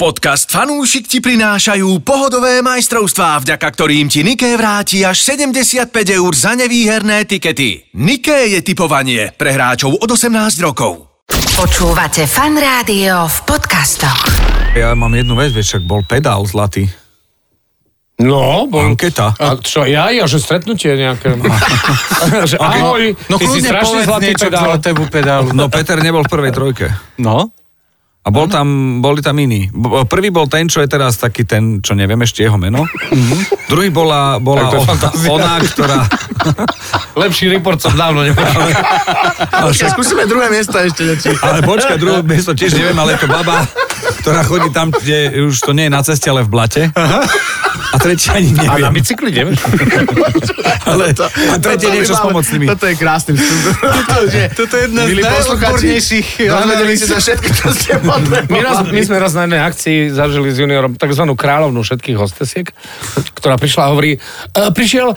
Podcast Fanúšik ti prinášajú pohodové majstrovstvá, vďaka ktorým ti Niké vráti až 75 eur za nevýherné tikety. Niké je typovanie pre hráčov od 18 rokov. Počúvate fan rádio v podcastoch. Ja mám jednu vec, vieš, však bol pedál zlatý. No, bol... Anketa. A čo, ja, ja, že stretnutie nejaké. že ahoj, No ty si strašne zlatý pedál. pedálu. No Peter nebol v prvej trojke. No? A bol tam, boli tam iní. Prvý bol ten, čo je teraz taký ten, čo neviem ešte jeho meno. Druhý bola, bola o- ona, ktorá... Lepší report som dávno nemal. Počkaj, skúsime druhé miesto ešte. Či... Ale počkaj, druhé miesto tiež neviem, ale je to baba, ktorá chodí tam, kde už to nie je na ceste, ale v blate. A tretia ani A na neviem. bicykli, nevieš? Ale, a tretie niečo s pomocnými. Toto je krásny vstup. Toto, že, toto je jedna z najodbornejších dozvedeli analýz. sa všetko, čo ste My, raz, potrebovali. my sme raz na jednej akcii zažili s juniorom takzvanú kráľovnú všetkých hostesiek, ktorá prišla a hovorí, e, prišiel, e,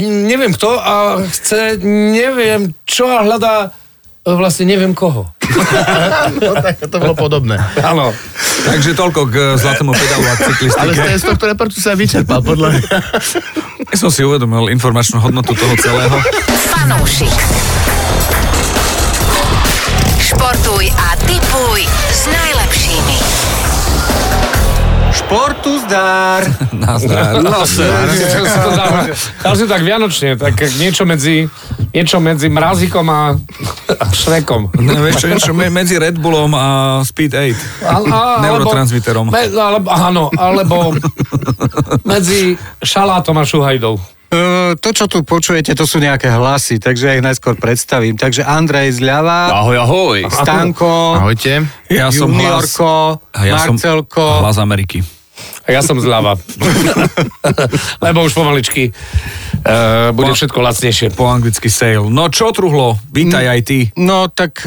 neviem kto a chce, neviem čo a hľadá vlastne neviem koho. No, tak to bolo podobné. Áno. Takže toľko k zlatému pedálu a Ale cyklistike. z, z tohto reportu sa vyčerpal, podľa mňa. Ja som si uvedomil informačnú hodnotu toho celého. Fanúšik. Športuj a tipuj s najlepšími. Športu zdár. Nazdar. No, Dal si to tak vianočne, tak niečo medzi, niečo medzi mrazikom a, šrekom. No, vieš čo, niečo me- medzi Red Bullom a Speed 8. A, a, Neurotransmiterom. Me, alebo, áno, alebo medzi šalátom a šuhajdou. Uh, to, čo tu počujete, to sú nejaké hlasy, takže ja ich najskôr predstavím. Takže Andrej zľava, Ahoj, ahoj. Stanko, Ahojte. Ja som hlas, Juniorko, a ja som Marcelko. hlas Ameriky. A ja som zľava. Lebo už pomaličky uh, bude všetko lacnejšie. Po anglicky sale. No čo, Truhlo? Vítaj aj ty. No tak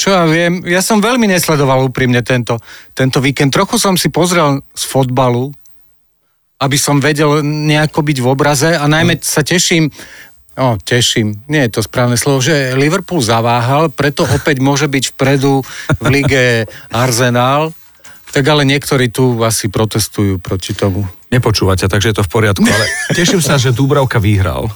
čo ja viem, ja som veľmi nesledoval úprimne tento, tento víkend. Trochu som si pozrel z fotbalu, aby som vedel nejako byť v obraze a najmä sa teším, No, teším, nie je to správne slovo, že Liverpool zaváhal, preto opäť môže byť vpredu v lige Arsenal, tak ale niektorí tu asi protestujú proti tomu. Nepočúvate, takže je to v poriadku, ale teším sa, že Dúbravka vyhral.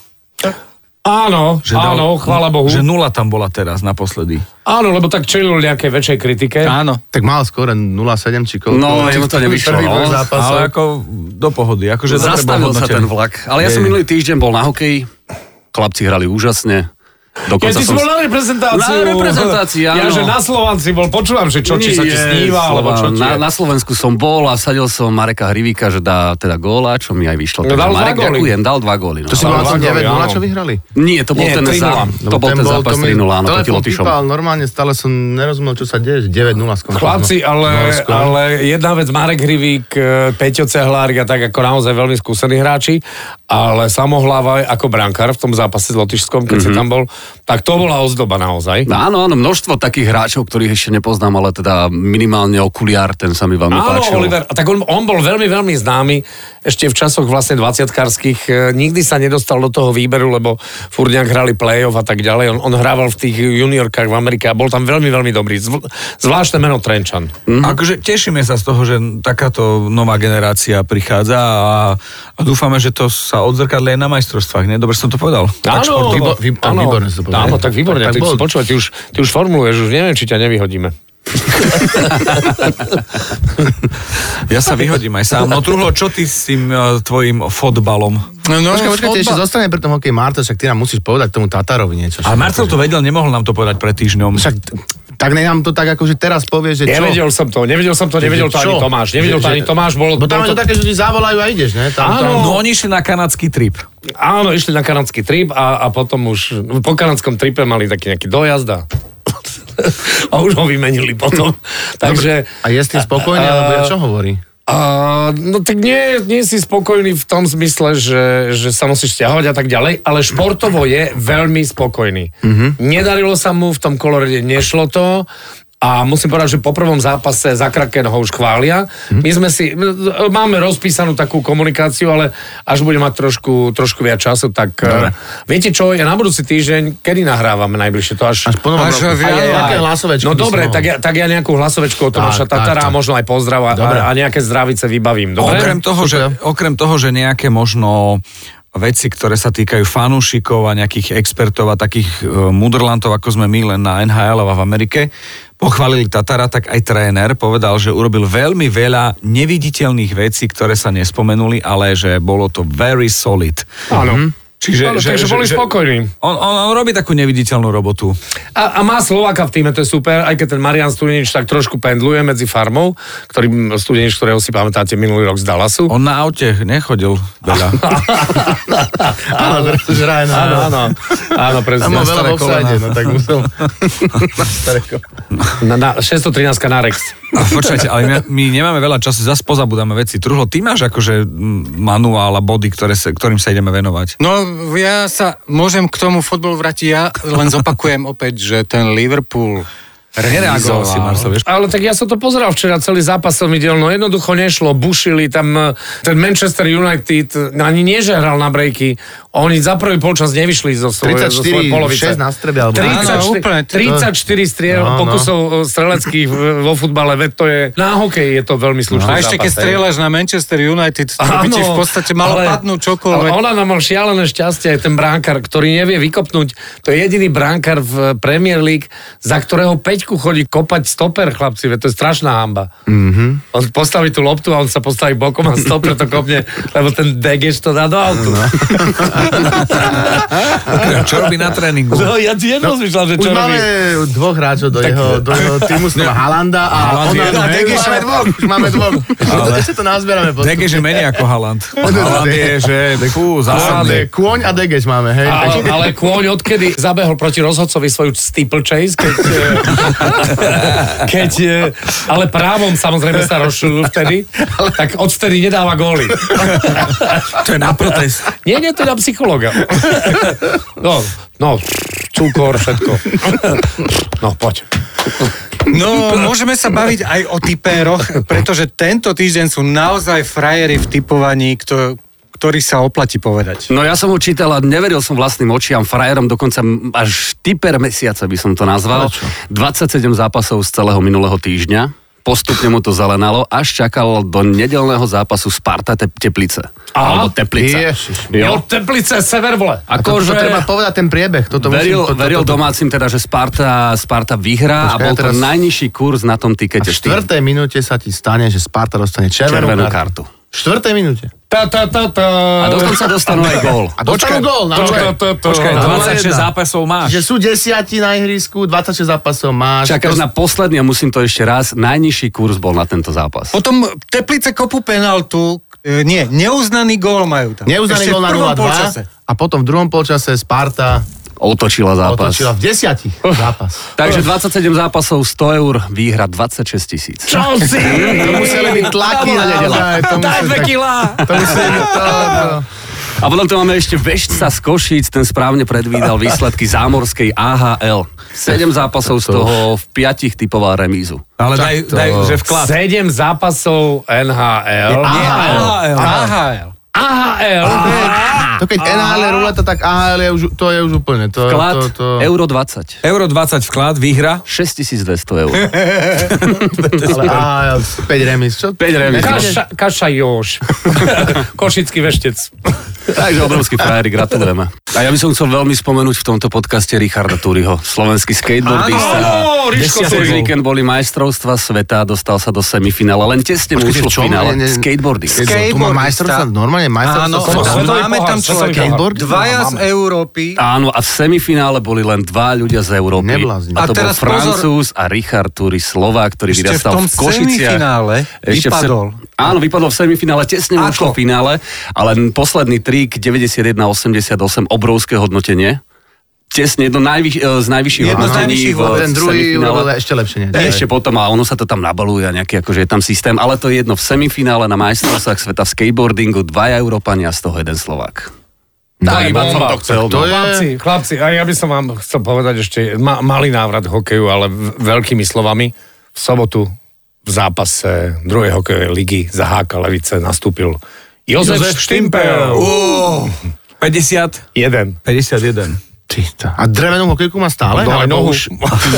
Áno, Že dal- áno, chvála Bohu. Že nula tam bola teraz naposledy. Áno, lebo tak čelil nejakej väčšej kritike. Áno. Tak mal skôr 0,7 či koľko. No, jemu to nevyšlo, no. Ale ako do pohody. Akože Zastavil sa ten vlak. Ale ja som minulý týždeň bol na hokeji. Chlapci hrali úžasne. Ja, Dokonca ty si som... bol na reprezentáciu. Na reprezentácii, Ja, áno. že na Slovanci bol, počúvam, že čo, či sa ti sníva, alebo čo ti na, na Slovensku som bol a sadil som Mareka Hrivíka, že dá teda góla, čo mi aj vyšlo. No, dal dva Marek, góly. ďakujem, dal dva góly. No. To si bol na tom Dva góly, 9-0, áno. čo vyhrali? Nie, to bol Nie, ten, 3:0. za, to bol ten zápas 3-0, áno, proti Lotyšom. normálne stále som nerozumel, čo sa deje, že 9-0 skončilo. Chlapci, ale, Norsko. ale jedna vec, Marek Hrivík, e, Peťo Cehlárik a tak ako naozaj veľmi skúsení hráči, ale Samohlava ako brankár v tom zápase s Lotyšskom, keď mm-hmm. si tam bol, tak to bola ozdoba naozaj. No, áno, áno, množstvo takých hráčov, ktorých ešte nepoznám, ale teda minimálne okuliár, ten sa mi veľmi Áno, páčil. Oliver, a tak on, on bol veľmi, veľmi známy ešte v časoch vlastne 20-karských. E, Nikdy sa nedostal do toho výberu, lebo furt nejak hrali play-off a tak ďalej. On, on hrával v tých juniorkách v Amerike a bol tam veľmi, veľmi dobrý. Zv, zvláštne meno Trenčan. Mm-hmm. Akože tešíme sa z toho, že takáto nová generácia prichádza a, a dúfame, že to sa odzrkadlí aj na majstrovstvách. Nie? Dobre som to povedal. Tak Áno, športovo. Výbo- vý- áno, výborne si to povedal. Áno, tak výborne. Tak ty, bol- počúvaj, ty, už, ty už formuluješ, už neviem, či ťa nevyhodíme. Ja sa vyhodím aj sám. No Truhlo, čo ty s tým uh, tvojim fotbalom? No, no, Počkaj, ešte zostane pri tom hokej Marta, však ty nám musíš povedať tomu Tatárovi niečo. Ale Marcel to vedel, nemohol nám to povedať pred týždňom. Však tak nám to tak akože teraz povie, že čo? Nevedel som to, nevedel som to, nevedel to ani Čo? Tomáš. Nevedel to Že- ani Tomáš, bol, Bo tam bol je to také, že ti zavolajú a ideš, ne? Tam, Áno. tam, No oni išli na kanadský trip. Áno, išli na kanadský trip a, a potom už po kanadskom tripe mali taký nejaký dojazd a, a už ho vymenili potom. Takže... A je s tým spokojný, alebo ja čo hovorí? A, no tak nie, nie si spokojný v tom zmysle, že, že sa musíš stiahovať a tak ďalej, ale športovo je veľmi spokojný. Mm-hmm. Nedarilo sa mu, v tom kolorede nešlo to, a musím povedať, že po prvom zápase za Kraken ho už chvália. My sme si, máme rozpísanú takú komunikáciu, ale až bude mať trošku, trošku viac času, tak Dobre. viete čo, ja na budúci týždeň, kedy nahrávame najbližšie? To až, Až po novom Až roku. v januári. Nejaké hlasovečky No dobre, tak ja, tak ja nejakú hlasovečku od Tomáša Tak, Tatara tak, a tak. možno aj pozdrav a, a nejaké zdravice vybavím. Dobre? Okrem toho, že, okrem toho, že nejaké možno veci, ktoré sa týkajú fanúšikov a nejakých expertov a takých uh, mudrlantov, ako sme my len na NHL a v Amerike, pochválili Tatara, tak aj tréner povedal, že urobil veľmi veľa neviditeľných vecí, ktoré sa nespomenuli, ale že bolo to very solid. Áno. Čiže, Áno, takže boli spokojní. On, on, on robí takú neviditeľnú robotu. A, a má Slováka v týme, to je super, aj keď ten Marian Studenič tak trošku pendluje medzi farmou, ktorý, Studenič, ktorého si pamätáte minulý rok z Dallasu. On na aute nechodil veľa. Áno, na... Áno, áno, áno, Tam presne. má veľa staré no tak musel... na staré kolena. Na, na 613 na Rex. A počkajte, ale my, my nemáme veľa času, zase pozabudáme veci. Truhlo, ty máš akože manuál a body, ktoré sa, ktorým sa ideme venovať. No ja sa môžem k tomu fotbalu vrátiť, ja len zopakujem opäť, že ten Liverpool Nereagoval si, Marcel, vieš? Ale tak ja som to pozeral včera, celý zápas som videl, no jednoducho nešlo, bušili tam eh, ten Manchester United, ani nie, že hral na breaky, oni za prvý polčas nevyšli zo svojej, zo svojej 34, polovice. 6 na strebe, alebo... 34, Áno, úplne, to- 34 striel, No, no. pokusov eh, streleckých v- vo futbale, veď to je, na hokej je to veľmi slušný A ešte keď strieľaš na Manchester United, to by ti v podstate malo ale- padnúť čokoľvek. Ale ona nám mal šialené šťastie, aj ten bránkar, ktorý nevie vykopnúť. To je jediný bránkar v Premier League, za ktorého peťku chodí kopať stoper, chlapci, to je strašná hamba. Mm-hmm. On postaví tú loptu a on sa postaví bokom a stoper to kopne, lebo ten Degeš to dá do autu. No, Čo robí na tréningu? no ja ti nerozmýšľam, že Už čo máme robí. dvoch hráčov do jeho, do jeho týmu, sú Halanda a Haaland ona, je- no, už máme dvoch, už máme dvoch. Ešte to nazbierame postupne. Degeš je menej ako Haaland. Haaland je, že fú, zásadný. Kôň a Degeš máme, hej. Ale, ale Kôň odkedy zabehol proti rozhodcovi svoju steeplechase, keď, keď ale právom samozrejme sa rozšulil vtedy, tak odvtedy nedáva góly. To je na protest. Nie, nie, to je na psychologa. No, no, cukor, všetko. No, poď. No, môžeme sa baviť aj o tipéroch, pretože tento týždeň sú naozaj frajeri v typovaní, kto, ktorý sa oplatí povedať. No ja som ho čítal a neveril som vlastným očiam, frajerom dokonca až typer mesiaca by som to nazval. 27 zápasov z celého minulého týždňa. Postupne mu to zelenalo, až čakal do nedelného zápasu Sparta te- Teplice. Alebo Teplice. Ježiš. Jo, Teplice, sever, vole. A to, to Akože- treba povedať ten priebeh. Toto veril, musím, to, to, veril to, to, domácim teda, že Sparta, Sparta vyhrá Počkaj, a bol ja teraz- to najnižší kurz na tom A tikete. v štvrtej minúte sa ti stane, že Sparta dostane červenú, červenú kartu. kartu. V štvrtej minúte. Ta, ta, ta, ta. A dokonca dostanú aj gól. A dostanú gól. Počkaj, Ale 26 jedna. zápasov máš. Že sú desiati na ihrisku, 26 zápasov máš. Čakáš na posledný a musím to ešte raz. Najnižší kurz bol na tento zápas. Potom Teplice kopu penaltu, e, nie, neuznaný gól majú tam. Neuznaný Ešte gól na prvom 0-2 polčase. a potom v druhom polčase Sparta Otočila zápas. otočila v desiatich zápas. Takže 27 zápasov, 100 eur, výhra 26 tisíc. Čo si? To museli byť tlaky na to Daj dve kilá. To museli byť to, to. A potom tu máme ešte Vešca z Košíc, ten správne predvídal výsledky zámorskej AHL. 7 zápasov z toho v 5 typoval remízu. Ale daj, daj, že vklad. Sedem zápasov NHL. AHL. AHL. AHL. AHL. To keď NHL je ruleta, tak AHL je už, to je už úplne. To, Vklad to, to, euro 20. Euro 20 vklad, výhra. 6200 eur. ale AHL, 5 remis. Čo? 5 remis. Kaša, kaša Jož. Košický veštec. Takže obrovský frajeri, gratulujeme. A ja by som chcel veľmi spomenúť v tomto podcaste Richarda Turiho, slovenský skateboardista. Áno, víkend boli majstrovstva sveta, dostal sa do semifinále, len tesne mu ušlo finále. Ne, ne, Skateboarding. Tu má majstrovstva, normálne majstrovstva. Áno, máme tam človeka. Skateboard? Dvaja z Európy. Áno, a v semifinále boli len dva ľudia z Európy. Neblázni. A to A bol. Francúz a Richard Turi, Slovák, ktorý Ešte v vyrastal tom v, Košiciach. semifinále Ešte v vypadol. Áno, vypadol v semifinále, tesne mu ušlo v finále, ale posledný trik 91-88, obrovské hodnotenie. Tesne jedno najvyš, e, z najvyšších Jedno z najvyšších v. Ten druhý urobil ešte lepšie. Nie? Ešte potom a ono sa to tam nabaluje a nejaký akože je tam systém, ale to je jedno v semifinále na majstrovstvách sveta v skateboardingu, dvaja Európania, z toho jeden Slovák. To je iba som bomba. to chcel. To no. je... Chlapci, chlapci, a ja by som vám chcel povedať ešte ma, malý návrat hokeju, ale veľkými slovami. V sobotu v zápase druhej hokejovej ligy za HK Levice nastúpil Jozef, Jozef Štimpel. Ó, 50, Jeden. 51. Ty to. A drevenú hokejku má stále? No, Alebo nohu. Už,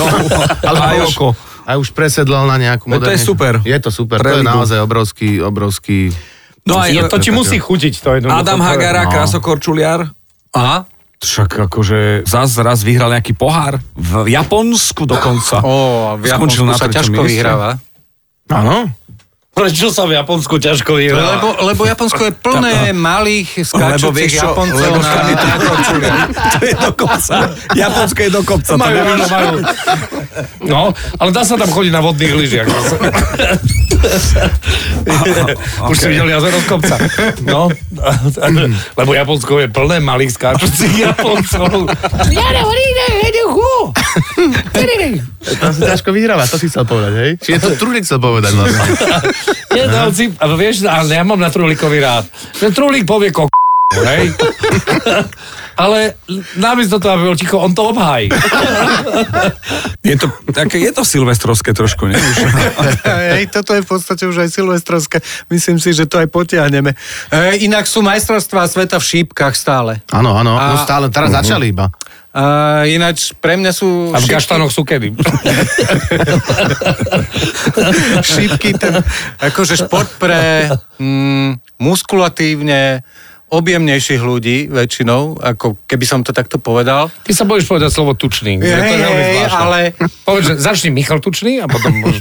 Ale aj už, oko. aj už presedlal na nejakú No to je super. Je to super. Pre to je naozaj obrovský, obrovský... No aj Je, to ti musí chutiť. To je Adam Hagara, No. krasokorčuliar. Aha. Však akože zás raz vyhral nejaký pohár v Japonsku dokonca. Ó, v Skončil Japonsku na sa ťažko vyhráva. Áno. Prečo sa v Japonsku ťažko vyhrá? Lebo, lebo Japonsko je plné malých čo, Japoncov lebo na, je to- to je do kopca. Japonsko je do kopca. to Majú, áno, majú. No, ale dá sa tam chodiť na vodných lyžiach. Už si videl jazero z kopca. No, lebo Japonsko je plné malých skáčucich Japoncov. Tam sa ťažko vyhráva, to si chcel povedať, hej? Čiže to Trulik chcel povedať vlastne. Je to, si, a vieš, ale ja mám na Trulíkovi rád. Ten Trulík povie ko hej? Ale namiesto toho, aby bol ticho, on to obhájí. Je to, také, je to silvestrovské trošku, nie? Už. Hej, toto je v podstate už aj silvestrovské. Myslím si, že to aj potiahneme. E, inak sú majstrovstvá sveta v šípkach stále. Áno, áno, A- no stále, teraz začali iba. A ináč pre mňa sú A v šípky, kaštanoch sú kedy. šípky ten, akože šport pre mm, muskulatívne objemnejších ľudí väčšinou, ako keby som to takto povedal. Ty sa bojíš povedať slovo tučný. Je to Hej, veľmi hej, ale Povedz, že začni Michal Tučný a potom môžeš...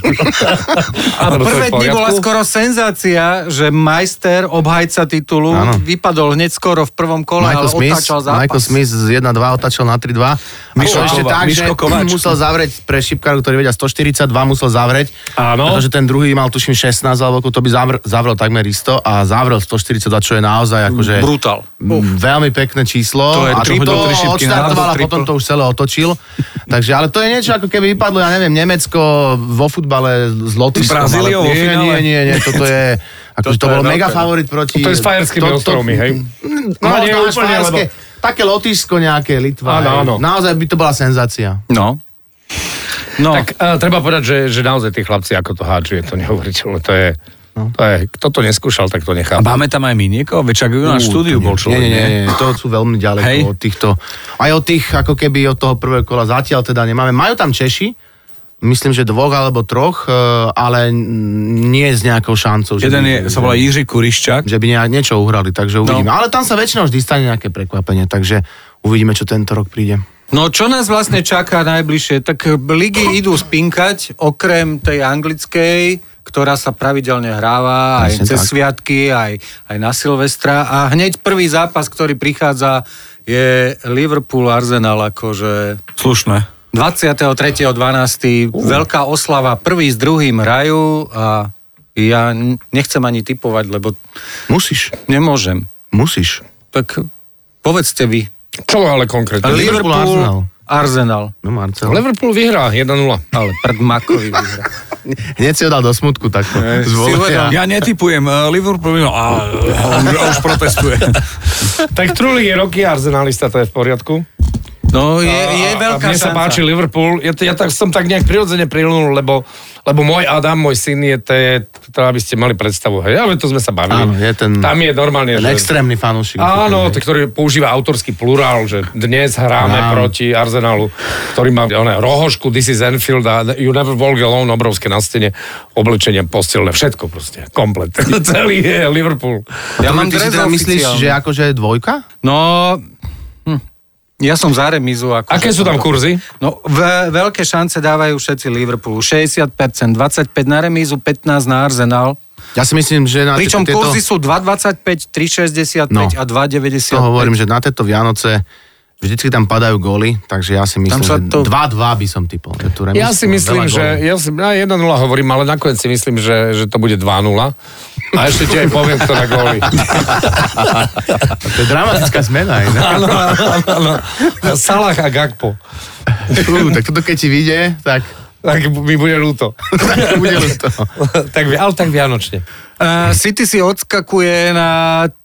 a je prvé dni bola skoro senzácia, že majster, obhajca titulu, Áno. vypadol hneď skoro v prvom kole, Michael ale Smith, otáčal zápas. Michael Smith z 1-2 otáčal na 3-2. Miško Bolo ešte tak, Miško že Kovač. musel zavrieť pre šipkárov, ktorí vedia 142, musel zavrieť. Áno. Pretože ten druhý mal tuším 16, alebo to by zavr, zavrel takmer isto a zavrel 142, čo je naozaj akože... Brutál. Mm, Veľmi pekné číslo. To je a to odštartoval a potom to už celé otočil. Takže, ale to je niečo, ako keby vypadlo, ja neviem, Nemecko vo futbale z Lotyšskom. Brazíliou vo nie, finále? nie, nie, nie, toto je... Akože to Toto je bol mega favorit proti... To je s Fajerskými ostrovmi, hej? No, No, nie to úplne, fajerské, lebo- Také Lotyšsko nejaké, Litva. Áno, áno. Naozaj by to bola senzácia. No. No, Tak uh, treba povedať, že, že naozaj tí chlapci, ako to hádžu, je to neuveriteľné. To je, to je, kto to neskúšal, tak to A nechá. máme tam aj my niekoho? Veď ju na štúdiu bol človek. Nie, nie, nie, nie, to sú veľmi ďaleko Hej. od týchto, aj od tých, ako keby od toho prvého kola zatiaľ teda nemáme. Majú tam Češi, myslím, že dvoch alebo troch, e, ale nie s nejakou šancou. že Jeden by- je, sa volá Jiří Kuriščák. že by nejak niečo uhrali, takže uvidíme. Ale tam sa väčšinou vždy stane nejaké prekvapenie, takže uvidíme, čo tento rok príde. no čo nás vlastne čaká najbližšie? Tak ligy idú spinkať, okrem tej anglickej, ktorá sa pravidelne hráva aj Presne cez tak. sviatky, aj, aj na Silvestra. A hneď prvý zápas, ktorý prichádza, je Liverpool-Arsenal, akože Slušné. 23.12. Veľká oslava, prvý s druhým hrajú a ja nechcem ani typovať, lebo Musíš, nemôžem. musíš. Tak povedzte vy. Čo ale konkrétne? Liverpool, Arsenal. Arsenal. No Marcel. Liverpool vyhrá 1-0. Ale pred Makovi vyhrá. Hneď si ho dal do smutku takto. Zvolenia. uvedom. Ja netypujem uh, Liverpool, no, a on, on už protestuje. tak Trulik je roky arzenalista, to je v poriadku. No je, je A- veľká a mne sa šanca. páči Liverpool. Ja, ja tak, som tak nejak prirodzene prilnul, lebo, lebo môj Adam, môj syn je, to, je, to aby ste mali predstavu. Hej, ale to sme sa bavili. Áno, je ten- Tam je normálne, Ten že... extrémny fanúšik. Áno, Hej. t- ktorý používa autorský plurál, že dnes hráme Áno. proti Arsenalu, ktorý má one, rohošku, this is Enfield a You Never Walk Alone, obrovské na stene, oblečenie, postelné, všetko proste, komplet. Celý je Liverpool. Ja mám ty si teda myslíš, že akože dvojka? No, ja som za remizu. Ako Aké sú tam kurzy? No, ve, veľké šance dávajú všetci Liverpoolu. 60%, 25 na remízu, 15 na Arsenal. Ja si myslím, že na Pričom tieto, kurzy sú 2,25, 3,65 No. a 2,95. to hovorím, že na tieto Vianoce vždycky tam padajú góly, takže ja si myslím, že to- 2-2 by som typol. že Ja si myslím, že ja si, na 1-0 hovorím, ale nakoniec si myslím, že, že to bude 2-0. A ešte ti aj poviem, kto na góly. To je dramatická zmena. Áno, áno, áno. Salah a Gakpo. Fú, tak toto keď ti vyjde, tak tak mi bude ľúto. Bude to. tak, ale tak vianočne. Uh, City si odskakuje na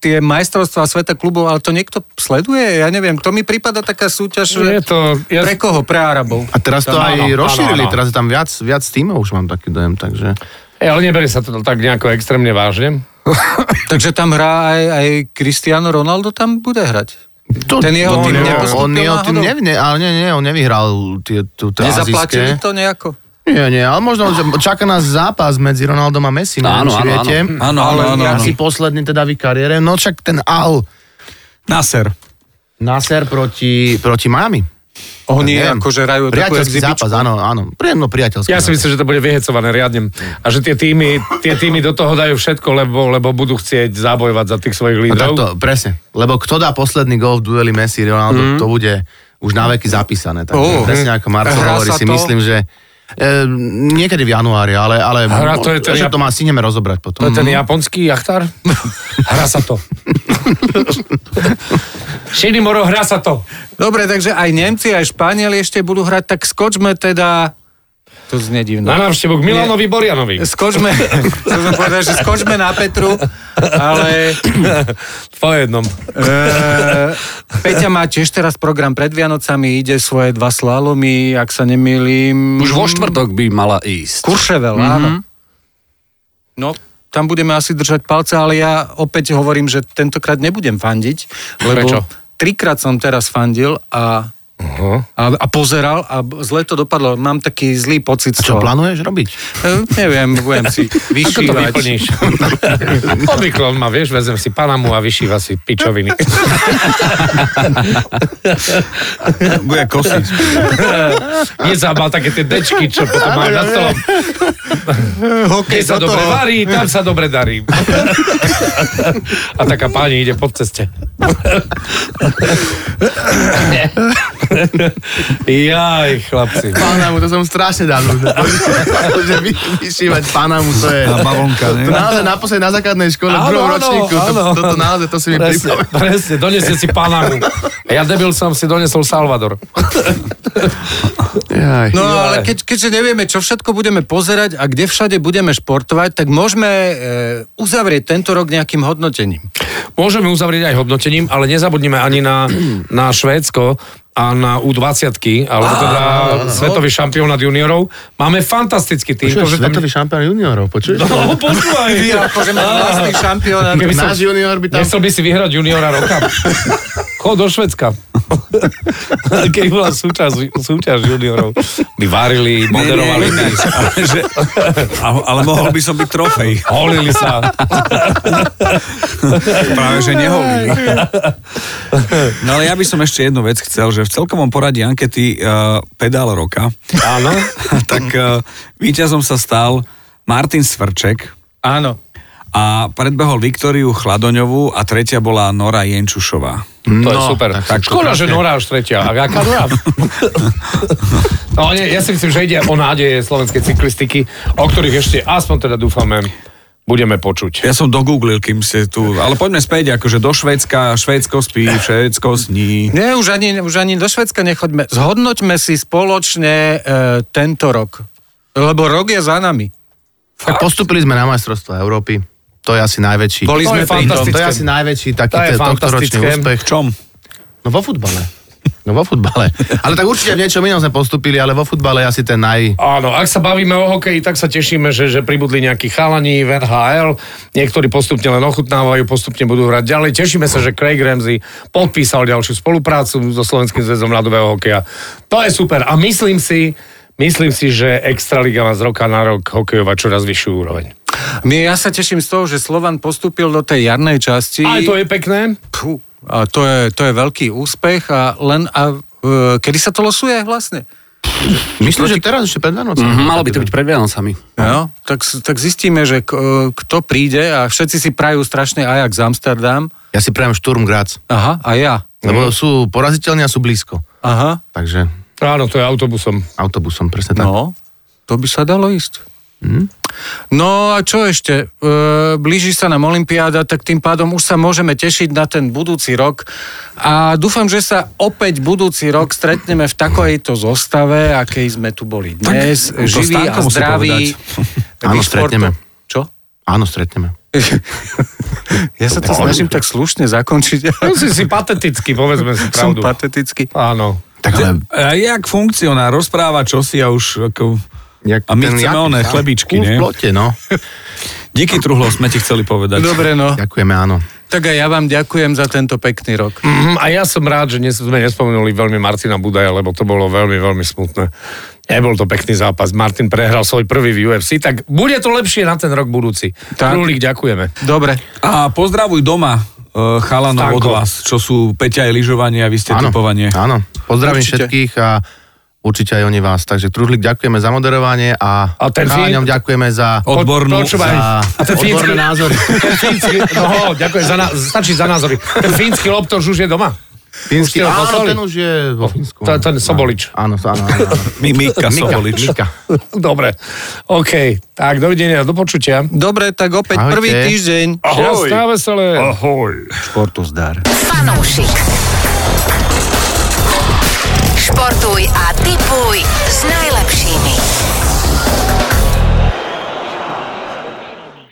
tie majstrovstvá sveta klubov, ale to niekto sleduje? Ja neviem, to mi prípada taká súťaž... Je to... Ja, Pre koho? Pre Arabov. A teraz to Áno, aj áno, rozšírili, áno. teraz je tam viac, viac tímov, už mám taký dojem, takže... E, ale neberie sa to tak nejako extrémne vážne. Takže tam hrá aj, aj Cristiano Ronaldo, tam bude hrať. To, Ten jeho on, tým on, nepostúpil on jeho tým nevie, ale nie, nie, on nevyhral tie, tú, tie Nezaplatili azijské. to nejako? Nie, nie, ale možno, že čaká nás zápas medzi Ronaldom a Messi, neviem, Áno, či áno, viete. Áno, ale áno, áno, áno. asi posledný teda v kariére. No však ten Al Nasser. Nasser proti, proti Miami. Oni Neviem. akože hrajú takú exibičku. zápas, áno, áno. Priemno priateľský. Ja si myslím, že to bude vyhecované riadne. A že tie týmy, tie týmy do toho dajú všetko, lebo, lebo budú chcieť zabojovať za tých svojich No lídrov. takto, presne. Lebo kto dá posledný gol v dueli Messi Ronaldo, Mhm. to bude už na veky zapísané. Takže Oh. presne ako Hrá hovorí, si to? myslím, že e, niekedy v januári, ale, ale Hrá to je ten- že to má si ideme rozobrať potom. To je ten japonský jachtar? Hrá sa to. Shinimoro, hrá sa to. Dobre, takže aj Nemci, aj Španieli ešte budú hrať, tak skočme teda... To znie divno. Na návštevu k Milanovi Borianovi. Skočme, chcel som povedať, že skočme na Petru, ale Po jednom. e, Peťa má tiež teraz program pred Vianocami, ide svoje dva slalomy, ak sa nemýlim. Už vo štvrtok by mala ísť. Kurševel, mm-hmm. áno. No, tam budeme asi držať palce, ale ja opäť hovorím, že tentokrát nebudem fandiť, lebo Prečo? Trikrát som teraz fandil a, Uh-huh. a, a pozeral a zle to dopadlo. Mám taký zlý pocit z Čo toho. plánuješ robiť? E, neviem, budem si Ako to vyšívať. vyplníš? Obvykle on má, vieš, vezem si Panamu a vyšíva si pičoviny. Bude kosiť. Nezabal také tie dečky, čo potom majú na stolom. Kde sa dobre varí, tam sa dobre darí. A taká pani ide po ceste. Jaj, chlapci. Panamu, to som strašne dávno. že vy, vyšívať Panamu, to je... Tá bavlnka, ne? To naozaj naposledy na základnej škole, v Áno, druhom áno, ročníku, to, toto naozaj, to si mi Presne, pripomenul. presne, donesie si Panamu. Ja debil som si donesol Salvador. Jaj. No ale keď, keďže nevieme, čo všetko budeme pozerať a kde všade budeme športovať, tak môžeme e, uzavrieť tento rok nejakým hodnotením. Môžeme uzavrieť aj hodnotením, ale nezabudnime ani na, na Švédsko a na U20, alebo teda svetový šampionát juniorov. Máme fantastický tým. Počuješ, že tam- svetový šampión juniorov, počuješ? No, počúvaj. Akože máme vlastný šampionát. Keby som, Náš junior by tam... nechcel by si vyhrať juniora roka. Chod do Švedska. Keď bola súťaž, súťaž juniorov. By varili, moderovali. Nie, nie, nie, ale, že, ale, mohol by som byť trofej. Holili sa. Práve, že neholí. No ale ja by som ešte jednu vec chcel, že v celkovom poradí ankety uh, Pedál roka, Áno. tak uh, víťazom sa stal Martin Svrček Áno. a predbehol Viktoriu Chladoňovú a tretia bola Nora Jenčušová. To je No, super. tak Škoda, že. Nora už tretia. A aká Nora? no, nie, ja si myslím, že ide o nádeje slovenskej cyklistiky, o ktorých ešte aspoň teda dúfame budeme počuť. Ja som dogooglil, kým ste tu... Ale poďme späť, akože do Švédska, Švédsko spí, Švédsko sní. Nie, už ani, už ani do Švedska nechoďme. Zhodnoťme si spoločne e, tento rok. Lebo rok je za nami. Tak postupili sme na majstrovstvo Európy. To je asi najväčší. Boli To sme tom. fantastické. To je asi najväčší taký To tohtoročný fantastické. úspech. V čom? No vo futbale. No vo futbale. Ale tak určite v niečom inom sme postupili, ale vo futbale je asi ten naj... Áno, ak sa bavíme o hokeji, tak sa tešíme, že, že pribudli nejakí chalani v NHL, niektorí postupne len ochutnávajú, postupne budú hrať ďalej. Tešíme sa, že Craig Ramsey podpísal ďalšiu spoluprácu so Slovenským zväzom ľadového hokeja. To je super a myslím si, myslím si, že Extraliga má z roka na rok hokejovať čoraz vyššiu úroveň. My, ja sa teším z toho, že Slovan postúpil do tej jarnej časti. Aj to je pekné. Pú, a to je, to je veľký úspech a len... A, e, kedy sa to losuje vlastne? Myslím, že teraz ešte pred Vianocami. Mhm, malo by to byť pred Vianocami. No, tak, tak zistíme, že k, e, kto príde a všetci si prajú strašne Ajax Amsterdam. Ja si prajem Šturm Graz. Aha, a ja. Lebo sú poraziteľní a sú blízko. Aha, Takže Áno, to je autobusom. autobusom, presne tak. no, to by sa dalo ísť. No a čo ešte? E, blíži sa nám Olympiáda, tak tým pádom už sa môžeme tešiť na ten budúci rok a dúfam, že sa opäť budúci rok stretneme v takejto zostave, akej sme tu boli dnes. to živí a zdraví. Áno, stretneme. Čo? Áno, stretneme. Ja sa to snažím tak slušne zakončiť. No si si patetický, povedzme si Som pravdu. patetický. Áno. Tak ale jak funkcionár rozpráva čosi a už ako... jak A my ten chceme oné no. chlebičky, nie? v plote, no. Díky Truhlo, sme ti chceli povedať. Dobre, no. Ďakujeme, áno. Tak aj ja vám ďakujem za tento pekný rok. Mhm, A ja som rád, že sme nespomenuli veľmi Martina Budaja, lebo to bolo veľmi, veľmi smutné. Nebol to pekný zápas. Martin prehral svoj prvý v UFC, tak bude to lepšie na ten rok budúci. Tak. Ďakujeme. Dobre. A pozdravuj doma uh, chalanov od vás, čo sú Peťa aj lyžovanie a vy ste Áno, typovanie. áno. Pozdravím Určite. všetkých a určite aj oni vás. Takže Truhlík, ďakujeme za moderovanie a, A ten Fín- ďakujeme za, Odbornú. Počúvaj. za A ten fínsky, odborné názory. ten fínsky, no, ďakujem, za, stačí za názory. Ten fínsky loptoš už je doma. Fínsky, ho áno, poslali? ten už je vo Fínsku. To ten Sobolič. Áno, áno, áno. áno. Mi, Mika Sobolič. Mika. Dobre, OK. Tak, dovidenia, do počutia. Dobre, tak opäť Ahojte. prvý týždeň. Šťastná, veselé. Športu zdar. Fanúšik. Športuj a tipuj s najlepšími.